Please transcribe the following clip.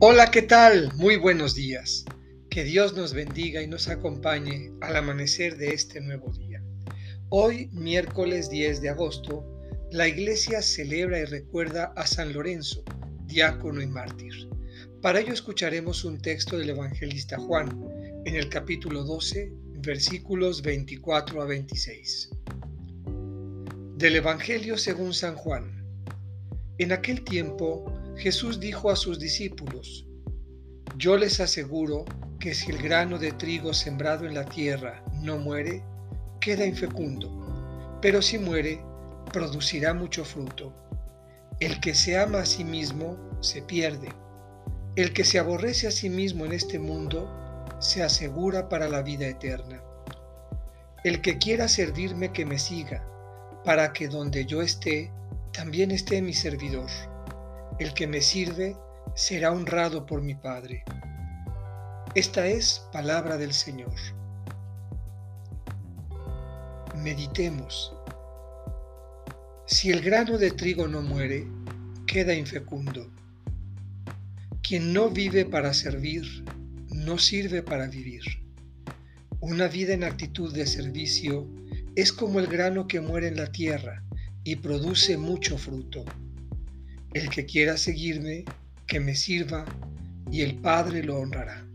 Hola, ¿qué tal? Muy buenos días. Que Dios nos bendiga y nos acompañe al amanecer de este nuevo día. Hoy, miércoles 10 de agosto, la iglesia celebra y recuerda a San Lorenzo, diácono y mártir. Para ello escucharemos un texto del evangelista Juan, en el capítulo 12, versículos 24 a 26. Del Evangelio según San Juan. En aquel tiempo, Jesús dijo a sus discípulos, Yo les aseguro que si el grano de trigo sembrado en la tierra no muere, queda infecundo, pero si muere, producirá mucho fruto. El que se ama a sí mismo se pierde. El que se aborrece a sí mismo en este mundo se asegura para la vida eterna. El que quiera servirme que me siga, para que donde yo esté, también esté mi servidor. El que me sirve será honrado por mi Padre. Esta es palabra del Señor. Meditemos. Si el grano de trigo no muere, queda infecundo. Quien no vive para servir, no sirve para vivir. Una vida en actitud de servicio es como el grano que muere en la tierra y produce mucho fruto. El que quiera seguirme, que me sirva, y el Padre lo honrará.